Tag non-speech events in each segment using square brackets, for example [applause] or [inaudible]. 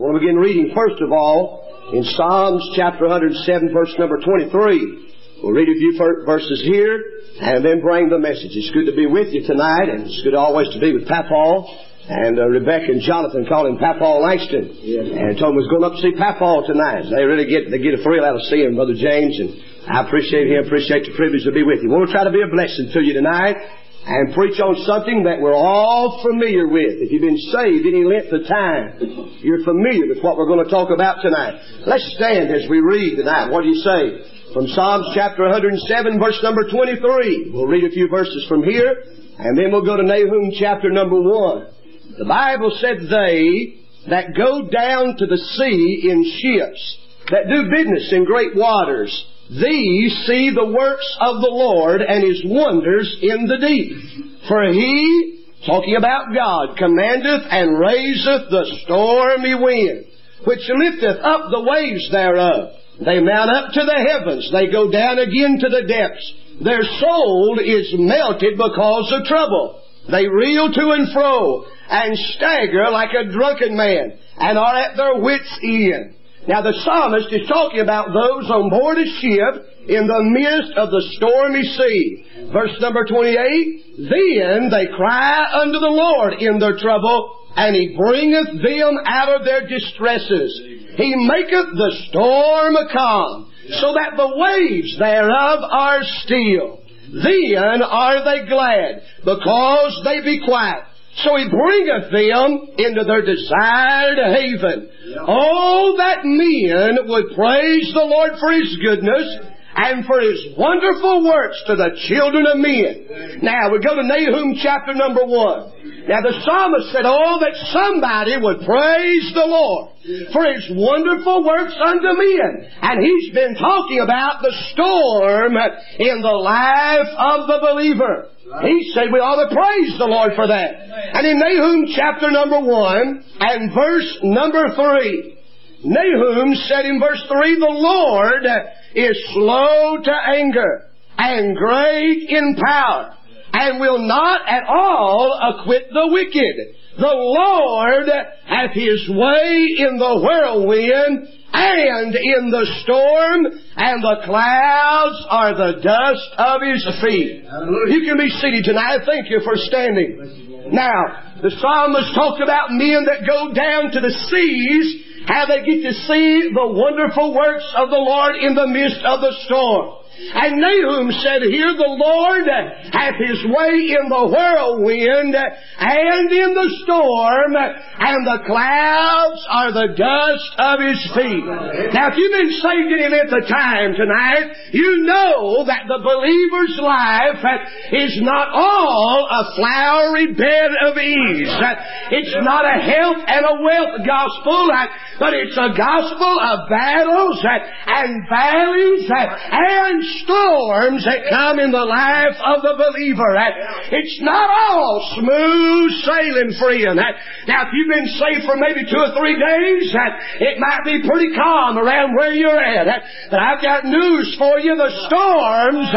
We'll begin reading first of all in Psalms chapter 107 verse number 23. We'll read a few verses here and then bring the message. It's good to be with you tonight and it's good always to be with Papaw. And uh, Rebecca and Jonathan called him Papaw Langston. Yes. And told him he was going up to see Papaw tonight. They really get, they get a thrill out of seeing Brother James and I appreciate him, appreciate the privilege to be with you. We'll try to be a blessing to you tonight and preach on something that we're all familiar with. If you've been saved any length of time, you're familiar with what we're going to talk about tonight. Let's stand as we read tonight. What do you say? From Psalms chapter 107, verse number 23. We'll read a few verses from here, and then we'll go to Nahum chapter number 1. The Bible said, They that go down to the sea in ships, that do business in great waters, these see the works of the Lord and His wonders in the deep. For He, talking about God, commandeth and raiseth the stormy wind, which lifteth up the waves thereof. They mount up to the heavens. They go down again to the depths. Their soul is melted because of trouble. They reel to and fro and stagger like a drunken man and are at their wits' end. Now the psalmist is talking about those on board a ship in the midst of the stormy sea. Verse number 28, Then they cry unto the Lord in their trouble, and He bringeth them out of their distresses. He maketh the storm calm, so that the waves thereof are still. Then are they glad, because they be quiet. So he bringeth them into their desired haven. Oh, that men would praise the Lord for His goodness and for His wonderful works to the children of men. Now, we go to Nahum chapter number one. Now, the psalmist said, Oh, that somebody would praise the Lord for His wonderful works unto men. And He's been talking about the storm in the life of the believer. He said we ought to praise the Lord for that. And in Nahum chapter number one and verse number three, Nahum said in verse three, the Lord is slow to anger and great in power and will not at all acquit the wicked. The Lord hath his way in the whirlwind and in the storm, and the clouds are the dust of his feet. You can be seated tonight. Thank you for standing. Now, the psalmist talked about men that go down to the seas, how they get to see the wonderful works of the Lord in the midst of the storm. And Nahum said, Here the Lord hath his way in the whirlwind and in the storm, and the clouds are the dust of his feet. Now, if you've been saved any length of time tonight, you know that the believer's life is not all a flowery bed of ease. It's not a health and a wealth gospel, but it's a gospel of battles and valleys and storms that come in the life of the believer. It's not all smooth sailing, friend. Now, if you've been saved for maybe two or three days, it might be pretty calm around where you're at. But I've got news for you. The storms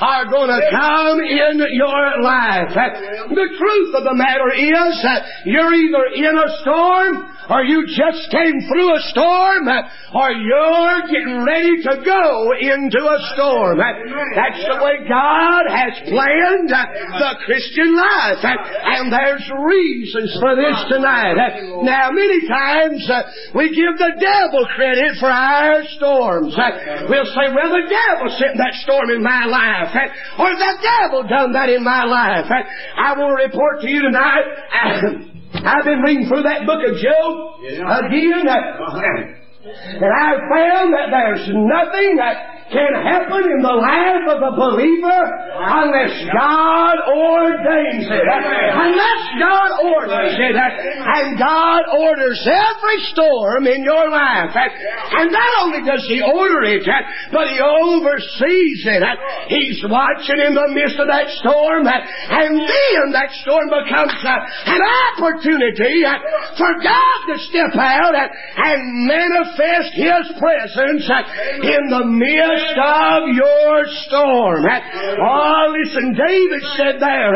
are going to come in your life. The truth of the matter is that you're either in a storm or you just came through a storm or you're getting ready to go into a storm storm. That's the way God has planned uh, the Christian life. Uh, and there's reasons for this tonight. Uh, now, many times uh, we give the devil credit for our storms. We'll say, well, the devil sent that storm in my life. Or the devil done that in my life. I want to report to you tonight, I've been reading through that book of Job again, and I've found that there's nothing that can happen in the life of a believer unless God ordains it. Unless God orders it. And God orders every storm in your life. And not only does He order it, but He oversees it. He's watching in the midst of that storm. And then that storm becomes an opportunity for God to step out and manifest His presence in the midst midst of your storm. Oh, listen, David said there,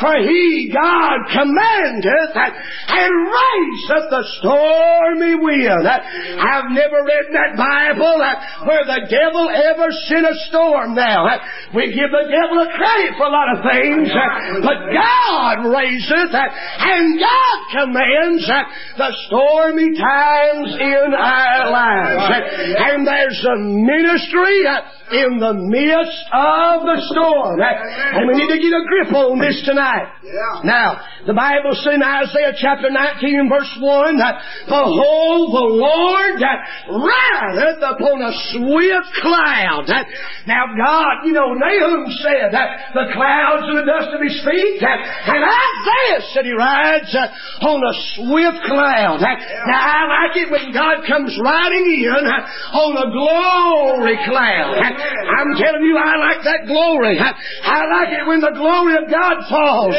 for he, God, commandeth and raiseth the stormy wind. I've never read that Bible where the devil ever sent a storm now. We give the devil a credit for a lot of things, but God raiseth and God commands the stormy times in our lives. And there's a ministry in the midst of the storm. And we need to get a grip on this tonight. Now, the Bible says in Isaiah chapter 19 and verse 1, that Behold, the Lord that rideth upon a swift cloud. Now, God, you know, Nahum said that the clouds are the dust of his feet, and Isaiah said he rides uh, on a swift cloud. Now, I like it when God comes riding in uh, on a glory cloud. I'm telling you, I like that glory. I like it when the glory of God falls.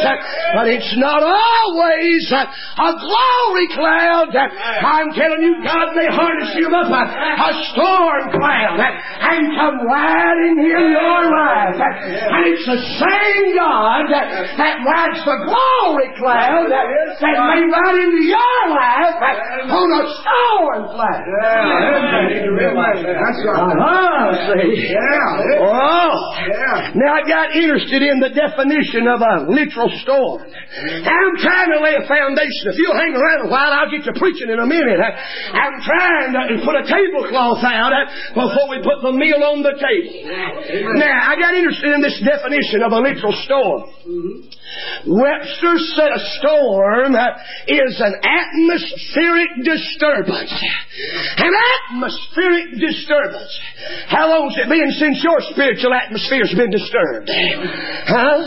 But it's not always a glory cloud. I'm telling you, God may harness you up a storm cloud and come riding in your life. And it's the same God that that rides the glory cloud that may ride into your life on a storm cloud. That's right. Uh-huh, see. Yeah. Oh. Yeah. Now I got interested in the definition of a literal storm. Mm-hmm. I'm trying to lay a foundation. If you'll hang around a while, I'll get to preaching in a minute. I'm trying to put a tablecloth out uh, before we put the meal on the table. Now, I got interested in this definition of a literal storm. Mm-hmm. Webster said a storm uh, is an atmospheric disturbance. An atmospheric disturbance. How long's it been since your spiritual atmosphere's been disturbed? Huh?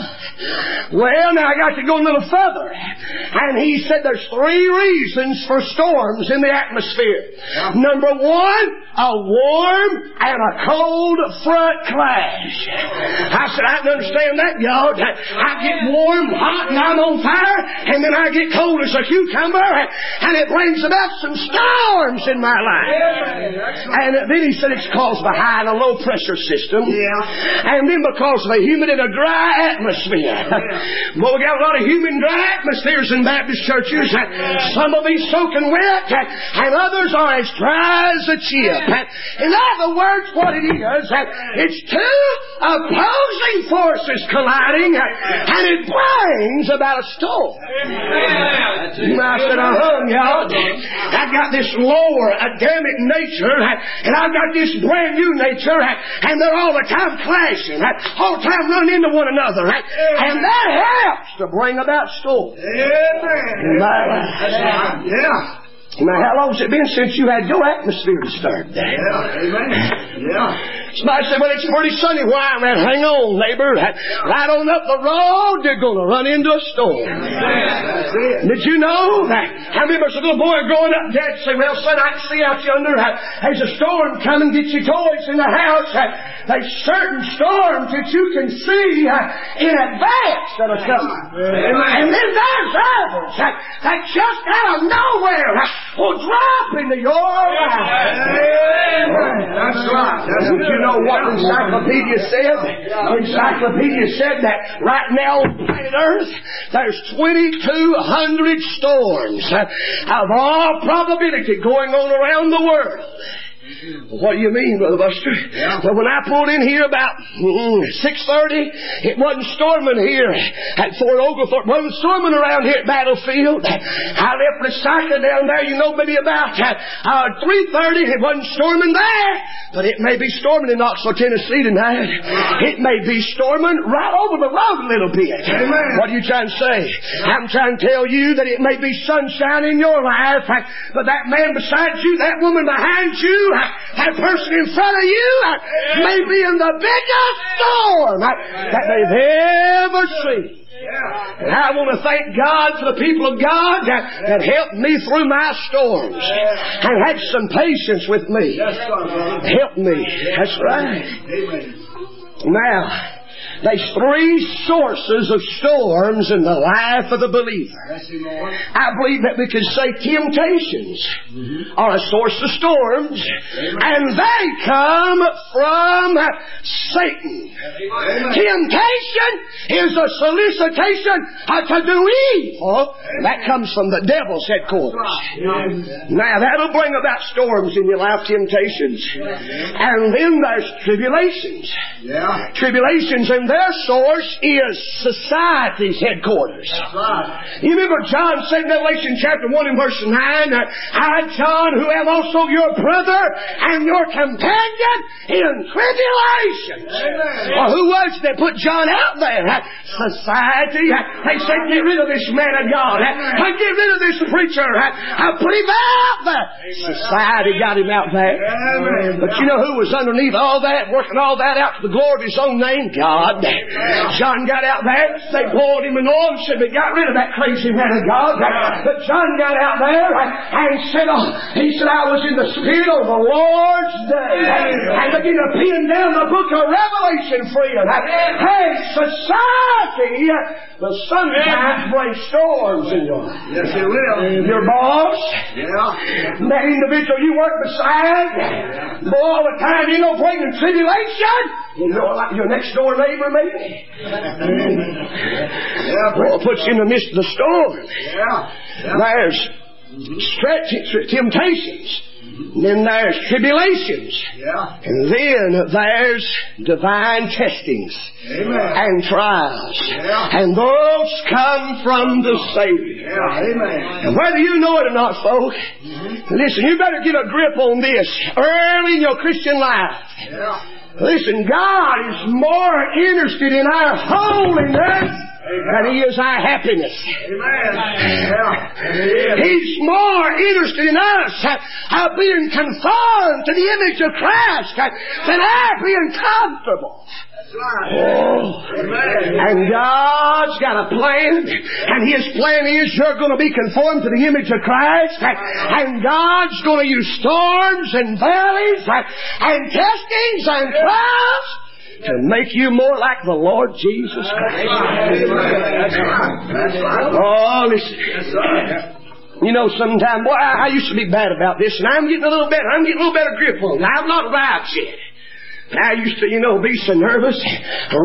Well, now I got to go a little further. And he said there's three reasons for storms in the atmosphere. Number one, a warm and a cold front clash. I said, I can understand that, y'all. I get warm, hot, and I'm on fire, and then I get cold as a cucumber, and it brings about some storms in my life. And then he said it's caused by high a low pressure system. Yeah. And then because of a humid and a dry atmosphere. Well, we got a lot of humid dry atmospheres in Baptist churches. Some of these soaking wet, and others are as dry as a chip. In other words, what it is, it's two opposing forces colliding, and it brings about a storm. I said, uh-huh, y'all. I've got this lower Adamic nature, and I've got this brand new nature, and they're all the time clashing, all the time running into one another, and that helps to bring about storm. Amen. Right. Yeah. Now, how long's it been since you had your atmosphere disturbed? Yeah. Amen. Yeah. Somebody said, well, it's pretty sunny Why, I'm. Hang on, neighbor. Right on up the road, you're going to run into a storm. It. Did you know that? I remember as a little boy growing up, Dad say, well, son, I can see out yonder, there's a storm coming. Get your toys in the house. There's certain storms that you can see in advance that are coming. And then there's others that, just out of nowhere will drop into your life. Amen. That's right. That's Did you know what the encyclopedia said? The encyclopedia said that right now on planet Earth, there's 2,200 storms of all probability going on around the world. What do you mean, Brother Buster? Well, when I pulled in here about mm, 6.30, it wasn't storming here at Fort Oglethorpe. It wasn't storming around here at Battlefield. I left cycle down there, you know, maybe about uh, 3.30. It wasn't storming there, but it may be storming in Knoxville, Tennessee tonight. It may be storming right over the road a little bit. Amen. What are you trying to say? I'm trying to tell you that it may be sunshine in your life, but that man beside you, that woman behind you, that person in front of you may be in the biggest storm that they've ever seen. And I want to thank God for the people of God that, that helped me through my storms and had some patience with me. That's right, brother. Helped me. That's right. Now, There's three sources of storms in the life of the believer. Bless you, Lord. I believe that we could say temptations mm-hmm. are a source of storms, and they come from Satan. Amen. Temptation is a solicitation to do evil. That comes from the devil's headquarters. Now that'll bring about storms in your life, temptations. And then there's tribulations. Yeah. Tribulations and their source is society's headquarters. Right. You remember John said in Revelation chapter 1 and verse 9, I, John, who am also your brother and your companion in tribulation. Well, who was that put John out there? Society. They said, get rid of this man of God. Get rid of this preacher. I put him out there. Society got him out there. Amen. But you know who was underneath all that, working all that out to the glory of his own name? God. John got out there, they boiled him in oil and said, we got rid of that crazy man of God. But John got out there and said, oh, he said, I was in the Spirit of the Lord's day. And began to pin down the book of Revelation for you. Hey, society the will sometimes bring storms in your life. Yes, it will. Your boss, Yeah. that individual you work beside, boy, all the time you know bringing tribulation. You know, like your next door neighbor, maybe. Yeah. Well, puts you in the midst of the storm. Yeah. There's stretch, temptations. And then there's tribulations. Yeah. And then there's divine testings Amen. and trials. Yeah. And those come from the Savior. Yeah. Amen. And whether you know it or not, folks, mm-hmm. listen, you better get a grip on this early in your Christian life. Listen, God is more interested in our holiness than He is our happiness. Amen. He's more interested in us uh, being conformed to the image of Christ uh, than our being comfortable. Oh. And God's got a plan, and His plan is you're going to be conformed to the image of Christ, and God's going to use storms and valleys and testings and trials to make you more like the Lord Jesus Christ. Oh, listen. You know, sometimes, boy, I, used to be bad about this, and I'm getting a little better. I'm getting a little better grip on it. I'm not arrived yet. I used to, you know, be so nervous,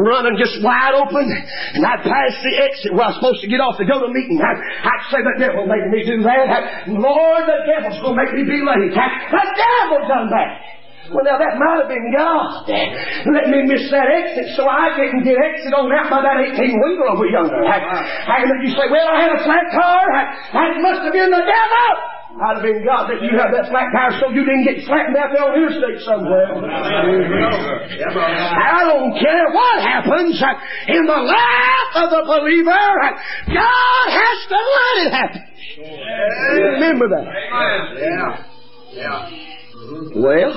running just wide open, and I'd pass the exit where I was supposed to get off to go to meeting. I'd, I'd say, the devil made me do that. Lord, the devil's going to make me be late. The devil done that. Well, now that might have been God. Let me miss that exit so I didn't get exit on out by that 18 wheeler over yonder. And then you say, well, I had a flat car. That must have been the devil. I'd have been God that you had that flat tire so you didn't get flattened out there on interstate somewhere. I don't care what happens in the life of the believer. God has to let it happen. Remember that. Well,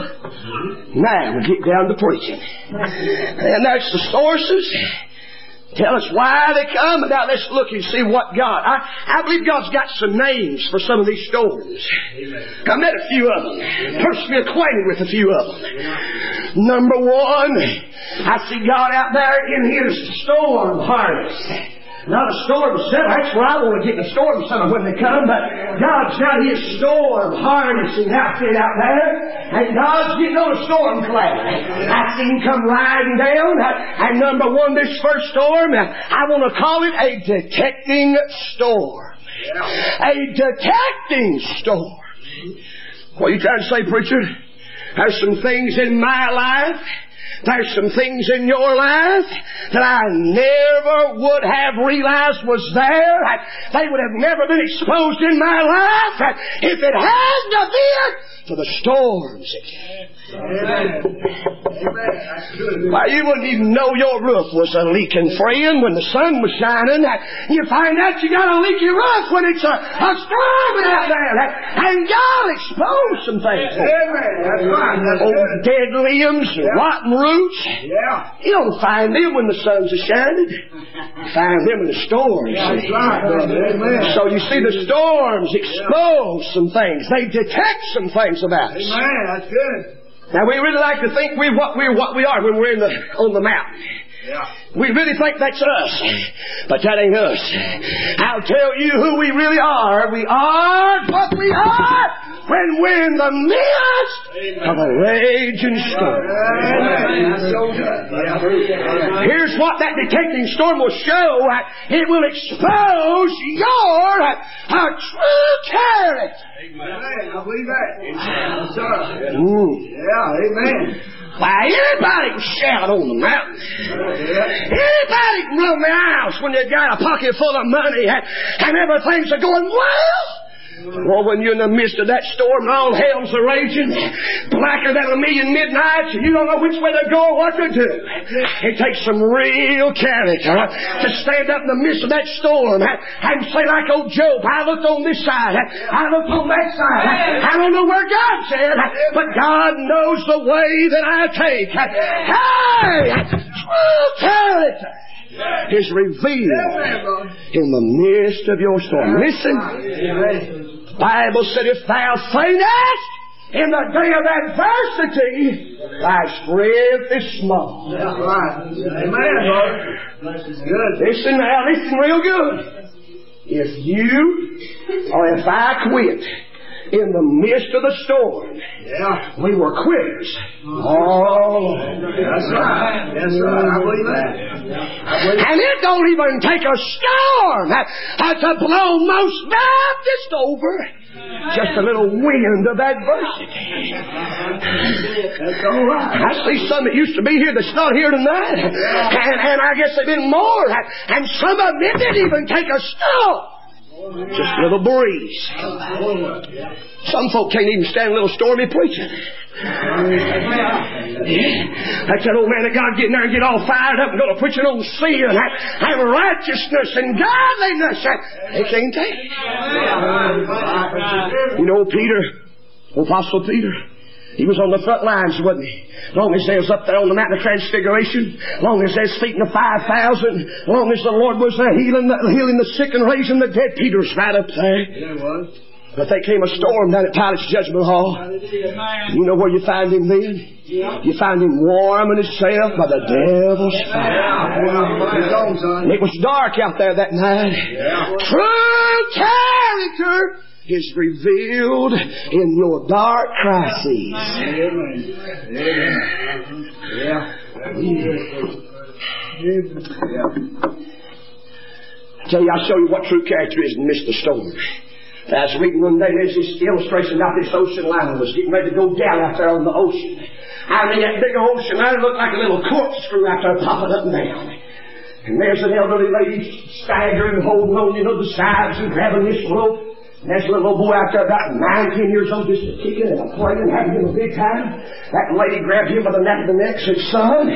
now we get down to preaching. And that's the sources. Tell us why they come. And now let's look and see what God. I, I believe God's got some names for some of these storms. I met a few of them. Personally acquainted with a few of them. Number one, I see God out there in His storm harness. Not a storm center. That's where I want to get in a storm center when they come. But God's got His storm harnessing outfit out there, and God's getting on a storm cloud. I see Him come riding down. And number one, this first storm, I want to call it a detecting storm. A detecting storm. What are you trying to say, preacher? There's some things in my life there's some things in your life that I never would have realized was there. They would have never been exposed in my life if it hadn't been for the storms. Amen. Amen. Why, you wouldn't even know your roof was a leaking, friend, when the sun was shining. You find out you got a leaky roof when it's a, a storm out there. And God exposed some things. Amen. That's right. That's Old good. dead limbs and rotten roots. Yeah. You don't find them when the sun's a shining. You find them in the storms. That's right, brother. Amen. So you see, the storms expose some things. They detect some things about us. Amen. That's good. Now we really like to think we're what we're what we are when we're in the on the mountain. Yeah. We really think that's us, but that ain't us. I'll tell you who we really are. We are what we are when we're in the midst of a raging storm. Here's what that detecting storm will show. It will expose your uh, true character. Amen. I believe that. Yes, sir. Yeah, amen. Why, anybody can shout on the mountain. Anybody can run the house when they've got a pocket full of money and, and everything's going well. Well, when you're in the midst of that storm all hell's a raging, blacker than a million midnights, and you don't know which way to go or what to do. It takes some real character to stand up in the midst of that storm and say like old Job, I looked on this side, I looked on that side, I don't know where God said, but God knows the way that I take. Hey! True character is revealed in the midst of your storm. Listen, Bible said, if thou faintest in the day of adversity, thy strength is small. That's right. Amen, brother. Good. Listen now, listen real good. If you or if I quit in the midst of the storm, Yeah. we were quitters. Oh, That's right. Yes, sir. I believe that. I believe And it don't even take a storm to blow most Baptists over. Just a little wind of adversity. That's all right. I see some that used to be here that's not here tonight. And, and I guess they've been more. And some of them didn't even take a storm. Just a little breeze. Some folk can't even stand a little stormy preaching. That's that old man of God getting there and get all fired up and go to preaching on sin and have righteousness and godliness. They can't take it. You know, Peter, Apostle Peter, he was on the front lines, wasn't he? Long as they was up there on the Mount of Transfiguration, long as they was feeding the 5,000, long as the Lord was there healing the, healing the sick and raising the dead, Peter was right up there. Yeah, it was. But there came a storm down at Pilate's judgment hall. You know where you find him then? You find him warming himself by the devil's fire. His own son. And it was dark out there that night. True character is revealed in your dark crises. Amen. Amen. Yeah. Yeah. I tell you, I'll show you what true character is in midst of the. I was reading one day, there's this illustration about this ocean liner was getting ready to go down out there on the ocean. I mean, that big ocean liner looked like a little corkscrew out there popping up and down. And there's an elderly lady staggering, holding on, you know, the sides and grabbing this rope. And there's little boy out there about nine, ten years old, just kicking and playing, having him a big time. That lady grabbed him by the neck of the neck and said, Son,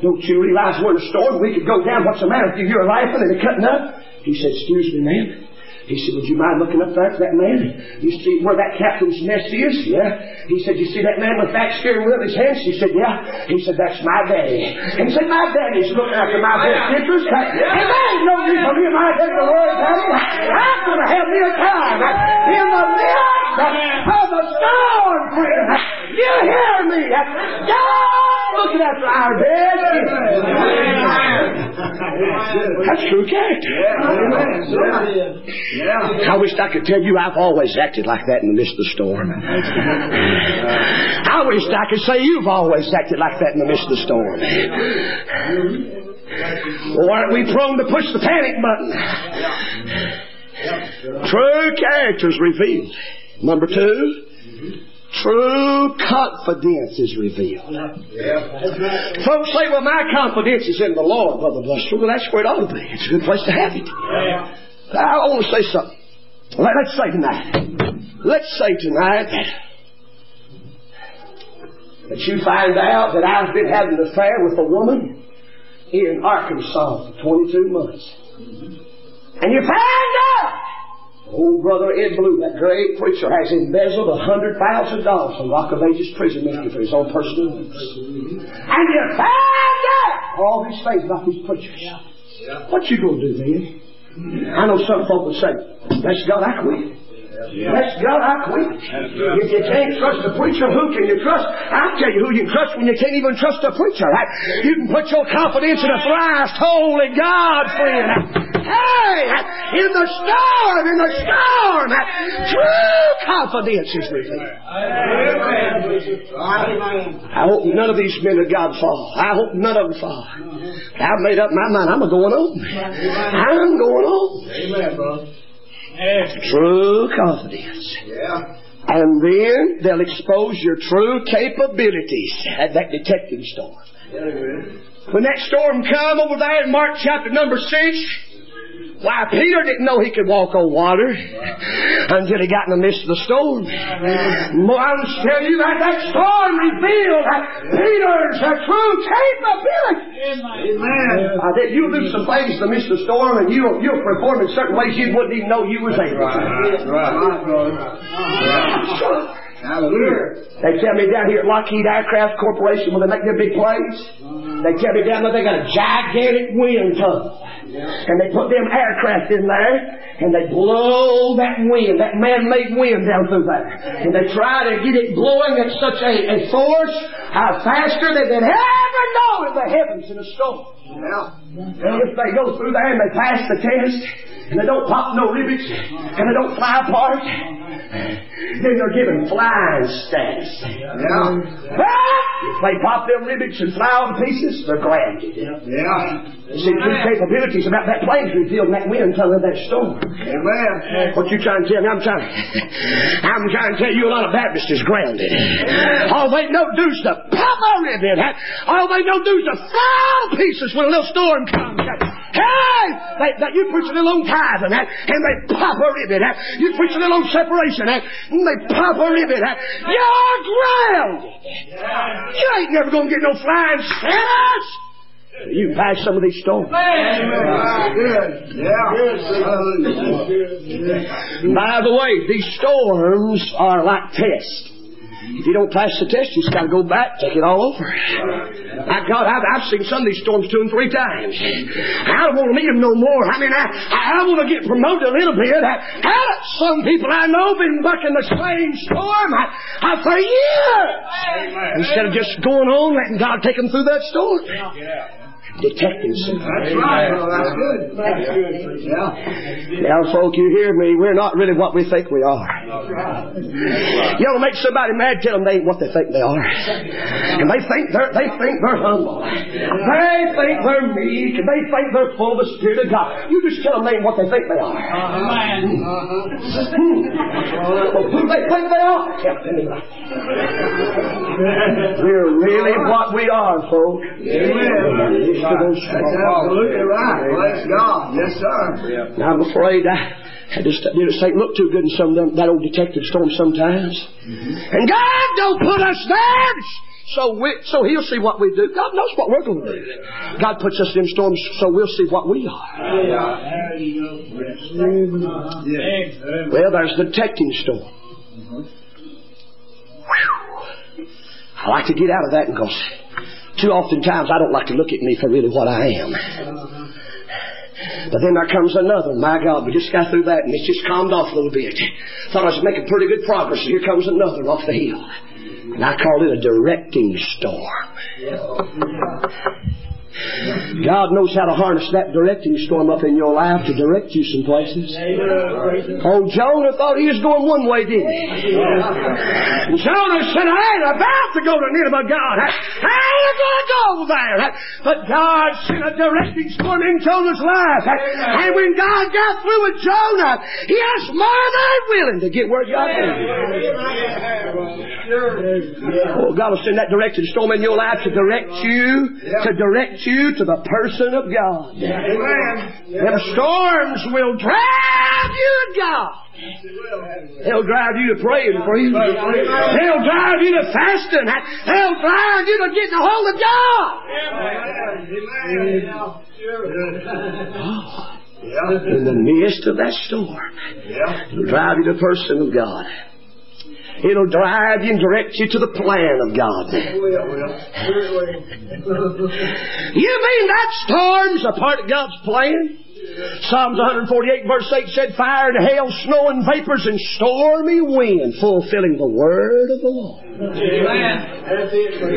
don't you realize we're in a storm? We could go down. What's the matter with you? You're laughing and cutting up. He said, Excuse me, ma'am. He said, Would you mind looking up there at that man? You see where that captain's nest is? Yeah. He said, You see that man with that steering wheel in his hands? She said, Yeah. He said, That's my daddy. He said, My daddy's looking after my best interest. And there ain't no need for and my daddy to worry about it. I'm going to have me a time in the midst of the storm, friend. You hear me? God looking after our best. That's true character. I wish I could tell you I've always acted like that in the midst of the storm. I wish I could say you've always acted like that in the midst of the storm. Or aren't we prone to push the panic button? True characters revealed. Number two, true confidence is revealed. Folks say, well, my confidence is in the Lord, Brother Buster. Well, that's where it ought to be. It's a good place to have it. I want to say something. Let, us say tonight. Let's say tonight that, that you find out that I've been having an affair with a woman here in Arkansas for 22 months. And you find out old brother Ed Blue, that great preacher, has embezzled a hundred thousand dollars from Rock of Ages prison ministry for his own personal use. And you find out all these things about these preachers. What you gonna do then? I know some folk will say, bless God, I quit. Bless God, I quit. If you can't trust the preacher, who can you trust? I'll tell you who you can trust when you can't even trust a preacher. Right? You can put your confidence in a thrice holy God, friend. Hey, in the storm, in the storm, true confidence is with revealed. I hope none of these men of God fall. I hope none of them fall. I've made up my mind. I'm going on. I'm going on. Amen, brother. True confidence. Yeah. And then they'll expose your true capabilities at that detecting storm. When that storm come over there in Mark chapter number six, why, Peter didn't know he could walk on water until he got in the midst of the storm. Well, just tell you that that storm revealed that Peter's a true capability. Amen. Uh, that you'll do some things in the midst of the storm and you'll, you'll perform in certain ways you wouldn't even know you was able to. That's right. Hallelujah. They tell me down here at Lockheed Aircraft Corporation when they make their big planes, they tell me down there they got a gigantic wind tunnel. And they put them aircraft in there, and they blow that wind, that man-made wind down through there. And they try to get it blowing at such a, a force, how faster than they'd ever know in the heavens in a storm. Now, And if they go through there and they pass the test, and they don't pop no rivets, and they don't fly apart, then they're given flying status. Yeah. But if they pop them rivets and fly to pieces, they're grounded. Yeah. See, true capabilities about that plane's revealed in that wind of that storm. Amen. What you trying to tell me? I'm trying. [laughs] I'm trying to tell you a lot of Baptists is grounded. All they know do is to pop a huh? All they know do is to fly to pieces when a little storm comes. Hey, they, they, you preach a little on tithing, huh? and they pop a rivet. huh? You preach a little on separation, huh? and they pop a rivet. huh? You're grounded. You ain't never gonna get no flying status. You can pass some of these storms. Good. Yeah. By the way, these storms are like tests. If you don't pass the test, you just got to go back, take it all over. I God, I've, I've seen some of these storms two and three times. I don't want to meet them no more. I mean, I, I, I want to get promoted a little bit. I, I, some people I know been bucking the same storm I, I, for years. Instead of just going on, letting God take them through that storm. Detecting sin. That's right, brother. That's good. That's good. Yeah. Now, folk, you hear me. We're not really what we think we are. You want to make somebody mad? Tell them they ain't what they think they are. And they think they're they think they're humble. They think they're meek. And they think they're full of the Spirit of God. You just tell them they ain't what they think they are. Hmm. Well, who they think they are? Tell them. We're really what we are, folk. Amen. That's absolutely right. Bless God. Yes, sir. Now, I'm afraid I, I just did it ain't look too good in some of them, that old detective storm sometimes. And God don't put us there. So we, so He'll see what we do. God knows what we're going to do. God puts us in storms so we'll see what we are. Well, there's the detecting storm. Whew. I like to get out of that because too often times I don't like to look at me for really what I am. But then there comes another. My God, we just got through that and it's just calmed off a little bit. Thought I was making pretty good progress. And Here comes another off the hill. And I call it a directing storm. God knows how to harness that directing storm up in your life to direct you some places. Oh, Jonah thought he was going one way, didn't he? Jonah said, I ain't about to go to Nineveh, God. I going to go there. But God sent a directing storm in Jonah's life. And when God got through with Jonah, he was more than I willing to get where God was. Oh, God will send that directing storm in your life to direct you, to direct you to the person of God. Amen. Them storms will drive you to God. They'll drive you to praying for you. They'll drive you to fasting. They'll drive you to getting a hold of God. In the midst of that storm, it'll drive you to the person of God. It'll drive you and direct you to the plan of God. You mean that storm's a part of God's plan? Psalms 148 verse 8 said, Fire and hail, snow and vapors and stormy wind, fulfilling the word of the Lord. Amen.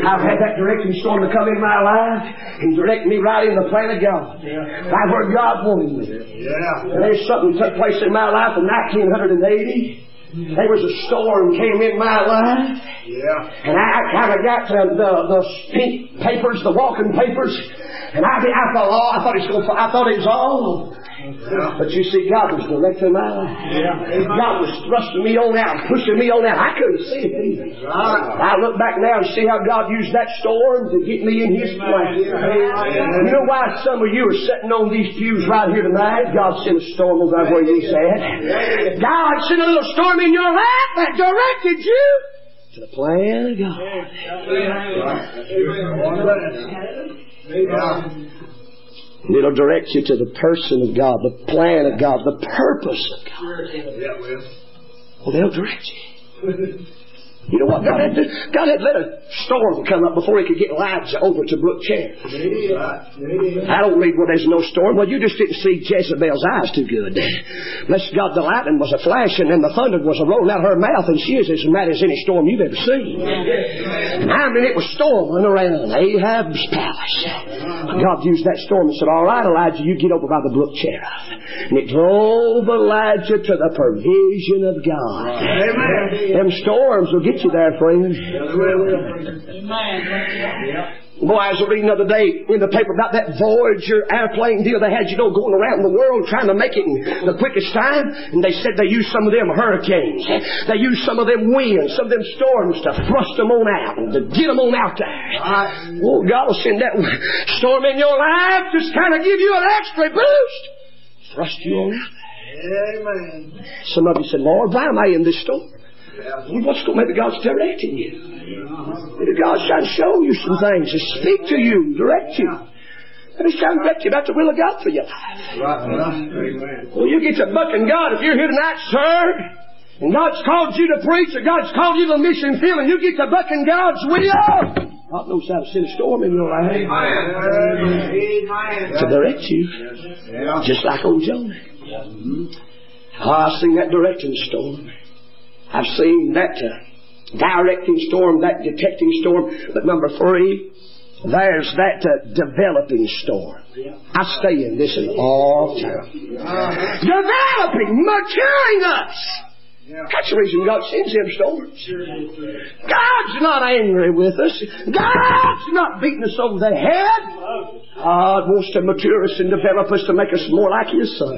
I've had that direction storm to come in my life and direct me right in the plan of God. Right where God wanted me. Yeah. And there's something took place in my life in 1980. There was a storm came in my life. Yeah. And I kind of got to the, the pink papers, the walking papers, and I, I thought, oh, I thought it was going, I thought it was all yeah. But you see, God was directing my life. Yeah. God was thrusting me on out, pushing me on out. I couldn't see it either. Right. I look back now and see how God used that storm to get me in His plan. You know why some of you are sitting on these pews right here tonight? God sent a storm over where you sat. God sent a little storm in your life that directed you to the plan of God. Amen. And it'll direct you to the person of God, the plan of God, the purpose of God. Well, they'll direct you. [laughs] You know what God had to God had let a storm come up before he could get Elijah over to Brook Cherith. I don't read where there's no storm. Well, you just didn't see Jezebel's eyes too good. Bless God, the lightning was a flashing and the thunder was a rolling out of her mouth, and she is as mad as any storm you've ever seen. And I mean, it was storming around Ahab's palace. God used that storm and said, All right, Elijah, you get over by the Brook. And it drove Elijah to the provision of God. Amen. Them storms will get you there, friends. Boy, I was reading the other day in the paper about that Voyager airplane deal they had, you know, going around the world trying to make it in the quickest time. And they said they used some of them hurricanes. They used some of them winds, some of them storms to thrust them on out and to get them on out there. Oh, God will send that storm in your life, just kind of give you an extra boost. Thrust you on out. Amen. Some of you said, Lord, why am I in this storm? What's going? Maybe God's directing you. Maybe God's trying to show you some things, to speak to you, direct you. Maybe He's trying to direct you about the will of God for your life. Well, you get to bucking God if you're here tonight, sir. And God's called you to preach, or God's called you to mission field, and you get to bucking God's will. God knows how to send a storm in your life. To direct you. Just like old Jonah. Oh, I've seen that directing storm. I've seen that uh, directing storm, that detecting storm. But number three, there's that uh, developing storm. I stay in this in all time. Developing, maturing us. That's the reason God sends them storms. God's not angry with us. God's not beating us over the head. God wants to mature us and develop us to make us more like His Son.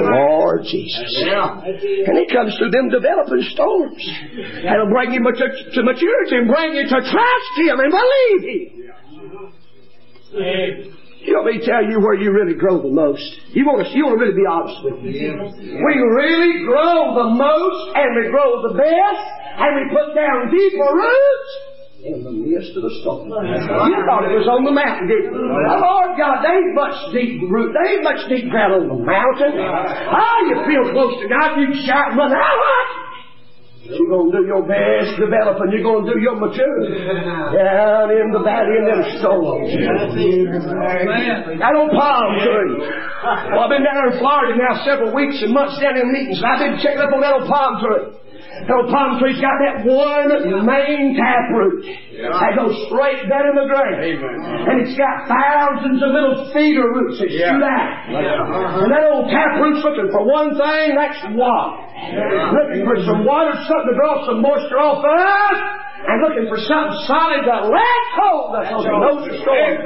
Lord Jesus. Yeah. And He comes through them developing storms. And will bring you to maturity and bring you to trust Him and believe Him. You want me to tell you where you really grow the most? You want to, you want to really be honest with me. We really grow the most and we grow the best and we put down deeper roots in the midst of the storm. You thought it was on the mountain, didn't you? Oh, Lord God, there ain't much deep root. There ain't much deep ground on the mountain. Oh, you feel close to God, you can shout and run. Now what? You're going to do your best developing. You're going to do your maturity. Down in the valley in them I don't palm trees. Well, I've been down in Florida now several weeks and months down in meetings. I've been checking up on that old palm tree. That old palm tree's got that one main taproot that goes straight down in the ground. And it's got thousands of little feeder roots that shoot out. Uh-huh. And that old tap taproot's looking for one thing, that's water. Looking for some water, something to draw some moisture off of. us, and looking for something solid to let hold of because he knows the story.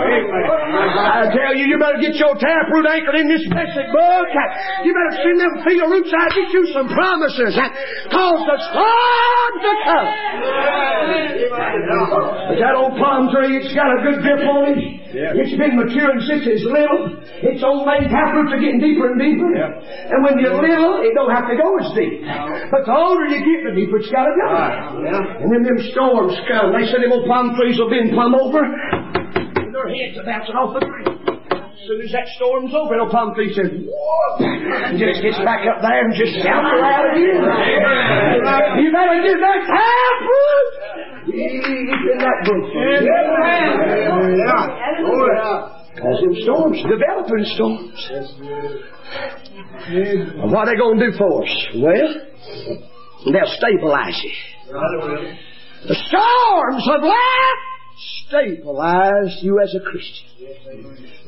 I tell you, you better get your taproot anchored in this blessed book. You better send them feeder roots out, get you some promises, cause the storm to come. But that old palm tree, it's got a good grip on it. It's been maturing since it's little. Its old main taproots are getting deeper and deeper. And when you're little, it don't have to go as deep. But the older you get, the deeper it's got to go. Ah, and then them storms come. They said them old palm trees will be plumb over. And their heads are bouncing off the tree. As soon as that storm's over, the palm tree says, whoop, and just gets back up there and just shouts aloud again. You better get that ah, taproot. He's in that bush. Yeah. Because them storms, developing storms. What are they going to do for us? Well, they'll stabilize you. The storms of life stabilize you as a Christian.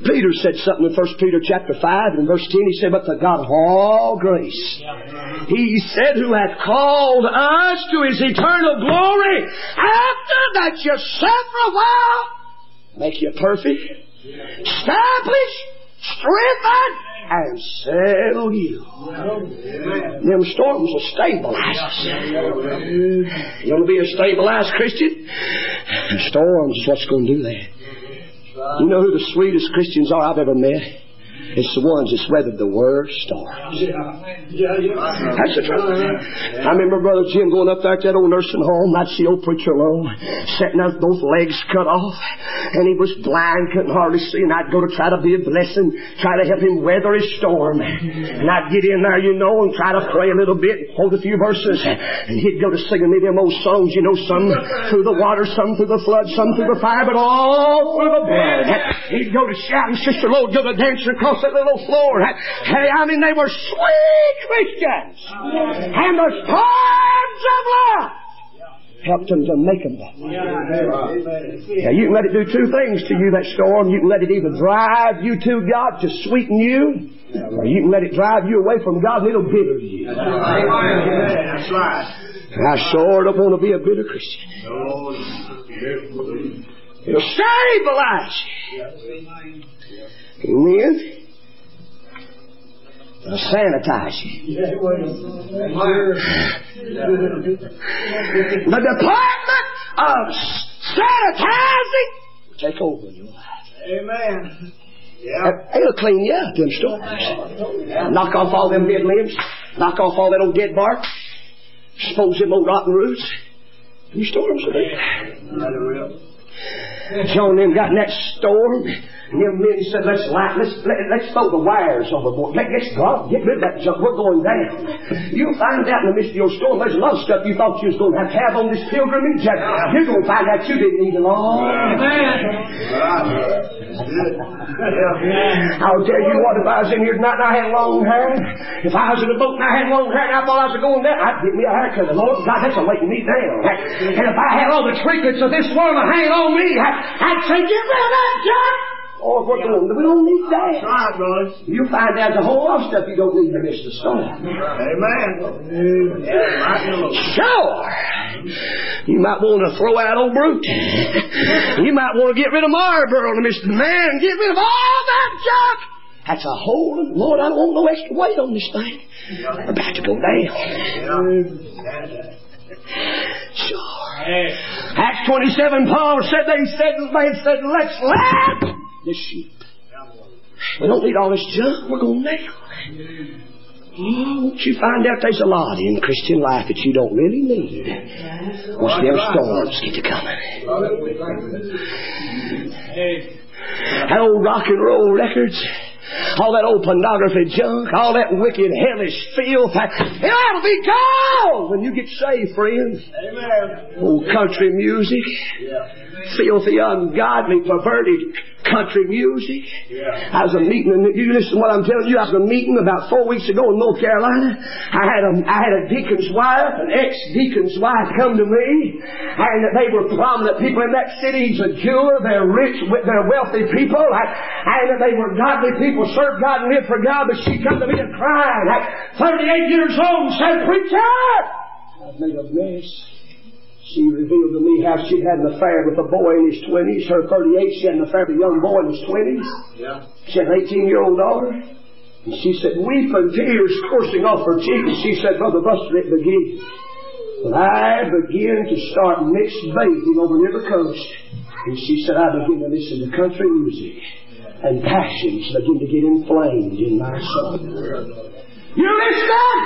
Peter said something in 1 Peter chapter 5 and verse 10. He said, But the God of all grace, He said, who hath called us to His eternal glory, after that you suffer a while, make you perfect, establish, strengthen, and settle you. Them storms will stabilize us. You want to be a stabilized Christian? Storms is what's going to do that. You know who the sweetest Christians are I've ever met? It's the ones that's weathered the worst storms. That's the truth. I remember Brother Jim going up there to that old nursing home. I'd see old preacher alone, sitting with both legs cut off, and he was blind, couldn't hardly see, and I'd go to try to be a blessing, try to help him weather his storm. And I'd get in there, you know, and try to pray a little bit, hold a few verses, and he'd go to singing me them old songs, you know, some through the water, some through the flood, some through the fire, but all through the blood. He'd go to shouting, Sister Lord, go to dancing across that little floor. Hey, I mean, they were sweet Christians. And the storms of life helped them to make them that way. Yeah, you can let it do two things to you, that storm. You can let it either drive you to God to sweeten you, or you can let it drive you away from God and it'll bitter you. That's right. I sure don't want to be a bitter Christian. It'll stabilize you. Amen. Sanitize you. The department of sanitizing will take over in your life. Amen. Yeah. It'll clean you up, them storms. Knock off all them dead limbs. Knock off all that old dead bark. Expose them old rotten roots. These storms will that. John them got in that storm. And them men said, let's light, let's, let, let's throw the wires overboard. Let, let's go, get rid of that junk. We're going down. You'll find out in the midst of your storm, there's a lot of stuff you thought you was going to have to have on this pilgrimage. You're going to find out you didn't need it all. I'll tell you what, if I was in here tonight and I had long hair, if I was in a boat and I had long hair and I thought I was going down, I'd get me a haircut. The Lord God, that's a weighting me down. And if I had all the trinkets of this world hanging on me, I'd say, get rid of that junk. Or if we're going, we don't need that. That's right. You'll find out a whole lot of stuff you don't need midst of the storm. Amen. Yeah, right in the Lord. Sure. You might want to throw out old Brute. You might want to get rid of Marlboro and Mr. Man. Get rid of all that junk. That's a whole, Lord, I don't want no extra weight on this thing. We're about to go down. Sure. Acts 27, Paul said, they said, the man said, let's let the sheep. We don't need all this junk. We're going down. Oh, hmm, won't you find out there's a lot in Christian life that you don't really need once them storms get to coming. That old rock and roll records, all that old pornography junk, all that wicked hellish filth, it ought to be gone when you get saved, friends. Amen. Old country music, filthy, ungodly, perverted country music. I was a meeting, and you listen to what I'm telling you. I was a meeting about four weeks ago in North Carolina. I had a, I had a deacon's wife, an ex-deacon's wife, come to me, and they were prominent people in that city. He's a jeweler. They're rich, they're wealthy people, and they were godly people, served God and lived for God. But she come to me and cried, 38 years old, and said, "Preacher, I've made a mess." She revealed to me how she'd had an affair with a boy in his twenties. Her thirty-eight, she had an affair with a young boy in his twenties. Yeah. She had an 18 year old daughter. And she said, weeping, tears coursing off her cheeks. She said, Brother Buster, it begins. And I begin to start mixed bathing over near the coast, and she said, I begin to listen to country music, and passions begin to get inflamed in my soul. You listen!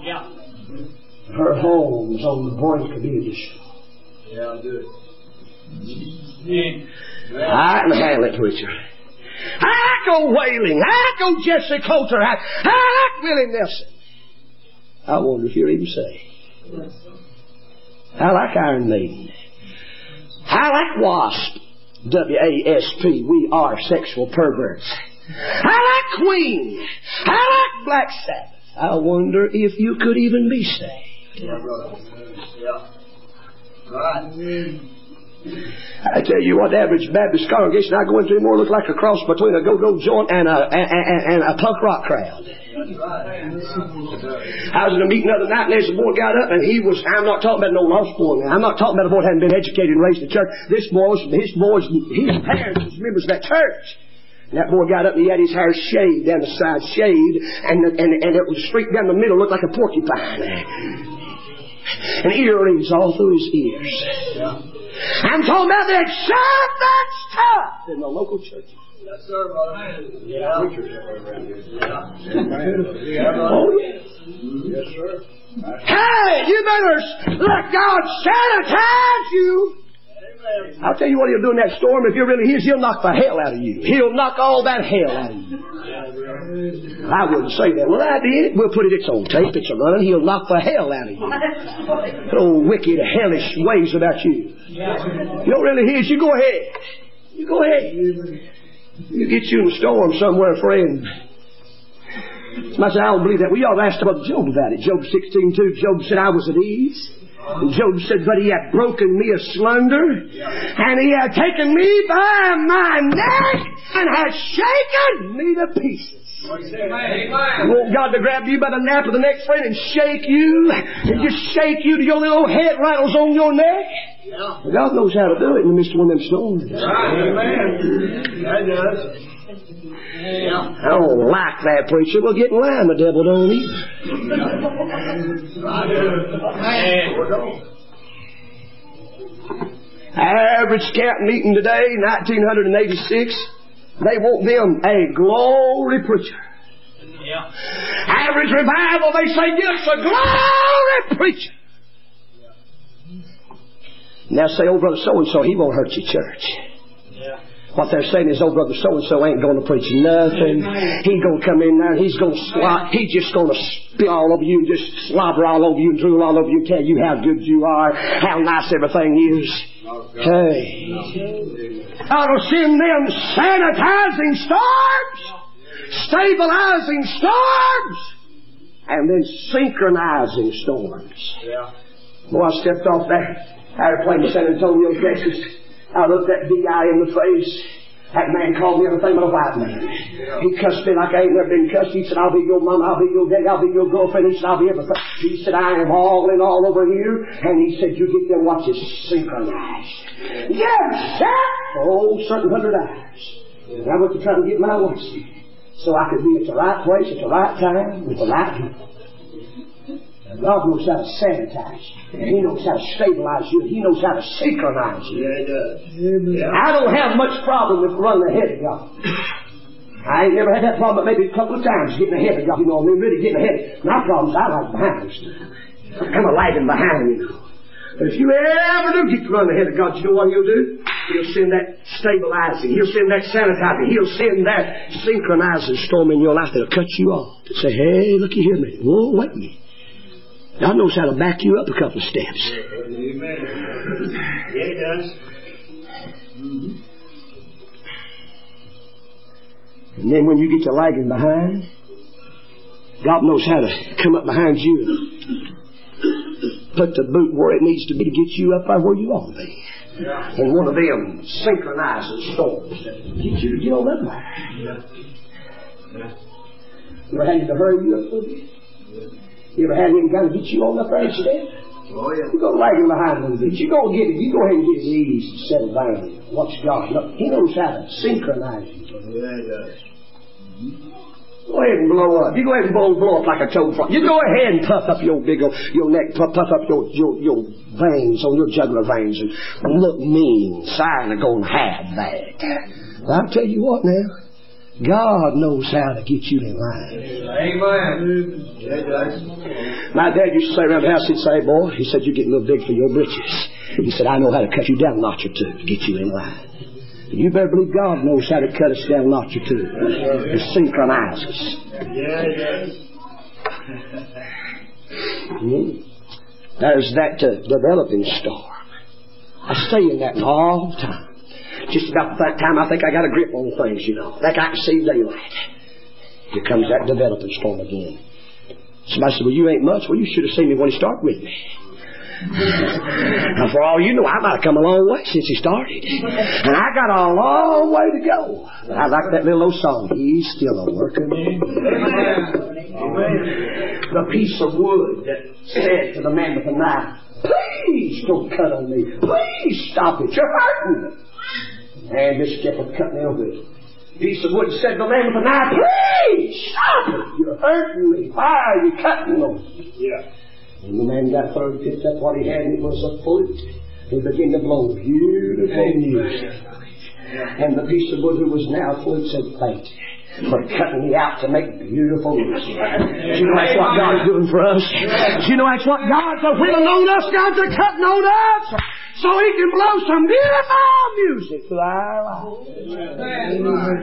Yeah. Her home's on the brink of being destroyed. Yeah, good. I can handle it, preacher. I go Waylon. I go Jessi Colter. I, I like Willie Nelson. I wonder if you're even saved. I like Iron Maiden. I like Wasp. W-A-S-P. We are sexual perverts. I like Queen. I like Black Sabbath. I wonder if you could even be saved. Yeah, brother. Yeah. I tell you what, the average Baptist congregation I go into more looks like a cross between a go-go joint and a, and, and, and a punk rock crowd. I was in a meeting the other night, and there's a boy got up, and he was, I'm not talking about no lost boy now. I'm not talking about a boy that hadn't been educated and raised in church. This boy was, his boys, his parents was members of that church. And that boy got up and he had his hair shaved down the side, shaved, and, and, and it was straight down the middle, looked like a porcupine. And earrings all through his ears. I'm talking about that shut that's tough in the local church. Yes, sir, brother. Yeah. Yeah. Oh, yeah. Yes, sir. Hey, you better let God sanitize you. I'll tell you what he'll do in that storm. If you're really his, he'll knock the hell out of you. He'll knock all that hell out of you. I wouldn't say that. Well, I did. We'll put it, it's on tape, it's a running. He'll knock the hell out of you. Old wicked, hellish ways about you. You're really his, you go ahead. You go ahead. You get you in a storm somewhere, friend. Somebody said, I don't believe that. We ought to ask about Job about it. Job 16, 2. Job said, I was at ease. And Job said, but he had broken me asunder, and he had taken me by my neck, and had shaken me to pieces. I want God to grab you by the nape of the neck, friend, and shake you, and just shake you to your little head rattles on your neck? God knows how to do it in the midst of one of them storms. Amen. That does. Yeah. I don't like that preacher. Well, get in line, the devil don't either. Average camp meeting today, 1986, they want them a glory preacher. Average revival, they say, yes, a glory preacher. Now say, oh, brother so-and-so, he won't hurt your church. What they're saying is, oh, brother so-and-so ain't going to preach nothing. He going to come in there, and he's going to slop, he's just going to spill all over you and just slobber all over you and drool all over you and tell you how good you are, how nice everything is. Hey. I'll send them sanitizing storms, stabilizing storms, and then synchronizing storms. Yeah. Boy, I stepped off that airplane in San Antonio, Texas. I looked that big guy in the face. That man called me everything but a white man. He cussed me like I ain't never been cussed. He said, I'll be your mama, I'll be your daddy, I'll be your girlfriend. He said, I'll be everything. He said, I am all in all over here. And he said, you get them watches synchronized. Yes, sir! Oh, certain hundred hours. And I went to try to get my watch so I could be at the right place at the right time with the right people. And God knows how to sanitize you. And He knows how to stabilize you. He knows how to synchronize you. Yeah, it does. Yeah. I don't have much problem with running ahead of God. I ain't never had that problem, but maybe a couple of times getting ahead of God. You know, I mean, really getting ahead. My problem's I like behind stuff. I'm a lagging behind, you know. But if you ever do get to run ahead of God, you know what He'll do? He'll send that stabilizing. He'll send that sanitizing. He'll send that synchronizing storm in your life that'll cut you off. To say, hey, looky here a minute. Whoa, wait a minute. God knows how to back you up a couple of steps. Amen. Yeah, it does. Mm-hmm. And then when you get to lagging behind, God knows how to come up behind you and put the boot where it needs to be to get you up by where you ought to be. Yeah. In one of them synchronizing storms that get you to get on up there. You ever had him to hurry you up bit? You ever had kind of get you on up there instead? Oh, yeah. You go lagging behind a little bit. You go get it. You go ahead and get it easy and settle down. Watch God. Look, he knows how to synchronize you. Oh, yeah, it does. Go ahead and blow up. You go ahead and blow, blow up like a toad frog. You go ahead and puff up your big old, your neck, puff, puff up your, your, your veins on your jugular veins and look mean. Sign of going to have that. But I'll tell you what now. God knows how to get you in line. Amen. It. My dad used to say around the house, he'd say, boy, he said, you get a little big for your britches. He said, I know how to cut you down a notch or two to get you in line. You better believe God knows how to cut us down a notch or two. To synchronize us. It. Hmm? There's that uh, developing storm. I stay in that all the time. Just about that time I think I got a grip on things, you know. Like I can see daylight. Here comes that developing storm again. Somebody said, Well, you ain't much. Well, you should have seen me when he started with me. now, for all you know, I might have come a long way since he started. And I got a long way to go. But I like that little old song. He's still a working man. The piece of wood that said to the man with the knife, Please don't cut on me. Please stop it. You're hurting me. And this shepherd cut me over it. Piece of wood said the man with the knife, Please stop it. You're hurting me. Why are you cutting me? Yeah. And the man got through, picked up what he had, and it was a flute. He began to blow beautiful music. And the piece of wood who was now flute said, Thank you for cutting me out to make beautiful music. Do you know that's what God's doing for us? Do you know that's what God's willing on us? God's cutting on us so He can blow some beautiful music our lives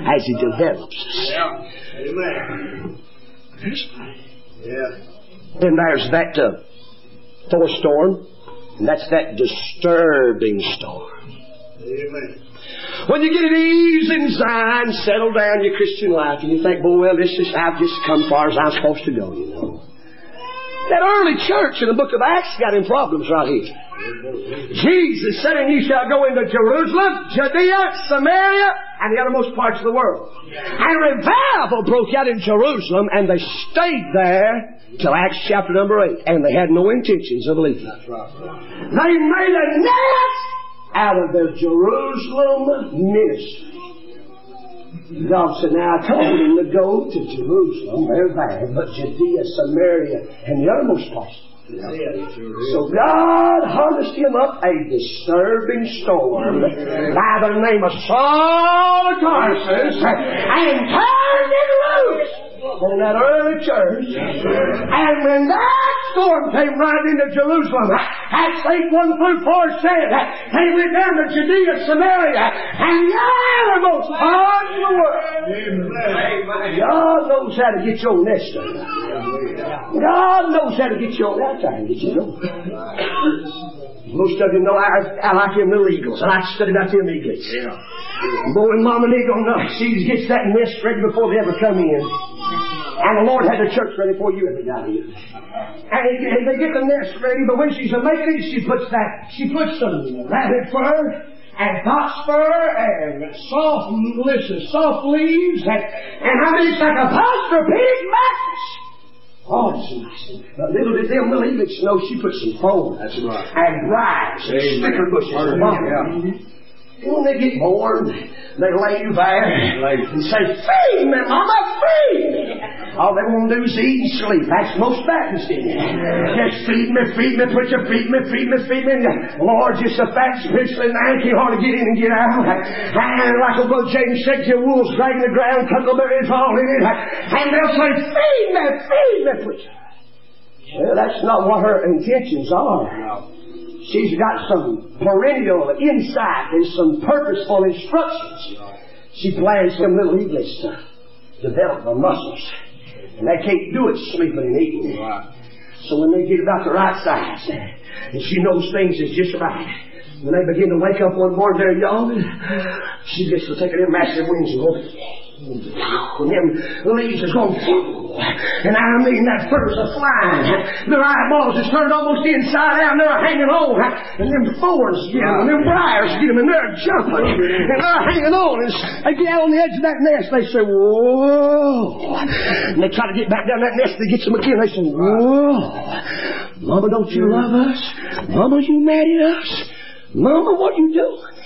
as He develops us. Yeah. Amen. Yeah. Then there's that uh, fourth storm, and that's that disturbing storm. Amen. When you get at ease inside and settle down your Christian life, and you think, boy, well, this is I've just come far as I'm supposed to go, you know. That early church in the book of Acts got in problems right here. Jesus said, and ye shall go into Jerusalem, Judea, Samaria, and the uttermost parts of the world. And revival broke out in Jerusalem, and they stayed there till Acts chapter number 8, and they had no intentions of leaving. They made a nest out of their Jerusalem ministry. God said, Now I told him to go to Jerusalem, they're there, but Judea, Samaria, and the uttermost parts. So God harnessed him up a disturbing storm by the name of Saul of Tarsus and turned him loose in that early church. And when that storm came right into Jerusalem, Acts 8 1 through 4 said, they went down to Judea, Samaria, and the uttermost parts of the world. God knows how to get your nest done. God knows how to get your time, did you know? Most of you know I, I like them little eagles. I like to study about them eagles. Yeah. Boy, Mama Eagle, no, she gets that nest ready before they ever come in. And the Lord had the church ready for you ever got here. And they, and they get the nest ready, but when she's a making it, she puts that, she puts some rabbit fur and fox fur and soft, listen, soft leaves and, and I mean, it's like a posturepedic mattress. Oh, it's nice. But little did them little eaglets know she put some foam That's right. and briars and sticker bushes Yeah. When they get bored, they lay you there and say, Feed me, Mama, feed me. All they want to do is eat and sleep. That's most Baptists in. Just feed me, feed me, put your feed me, feed me, feed me. Lord, just a fat spiritually I can't hardly get in and get out. And like a Brother James said, your wolves dragging the ground, huckleberries all in it. And they'll say, Feed me, feed me, preacher. Well, that's not what her intentions are. She's got some perennial insight and some purposeful instructions. She plans some little eaglets to uh, develop the muscles. And they can't do it sleeping and eating. So when they get about the right size, and she knows things is just right, when they begin to wake up one morning, they're yawning, she gets to taking them massive wings and and them leaves is going, and I mean that fur's a flying. Their eyeballs is turned almost inside out, and they're hanging on, and them thorns get them, and them briars get them, and they're jumping, and they're hanging on, and they get out on the edge of that nest, they say, whoa, and they try to get back down that nest, they get them again, they say, whoa, Mama, don't you love us? Mama, you mad at us? Mama, what you doing?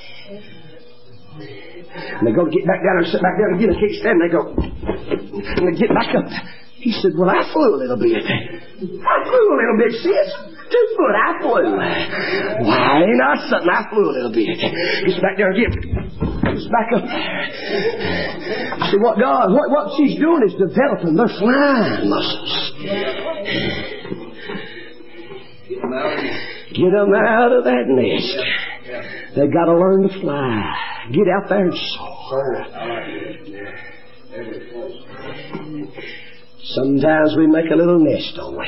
And they go to get back down and sit back down again and can't stand. They go, and they get back up. He said, well, I flew a little bit. I flew a little bit, sis. Two foot, I flew. Why, ain't I something? I flew a little bit. Gets back there again. Gets back up. See what God, what, what she's doing is developing their flying muscles. Get them out. Of that nest. They've got to learn to fly. Get out there and soar. Sometimes we make a little nest, don't we?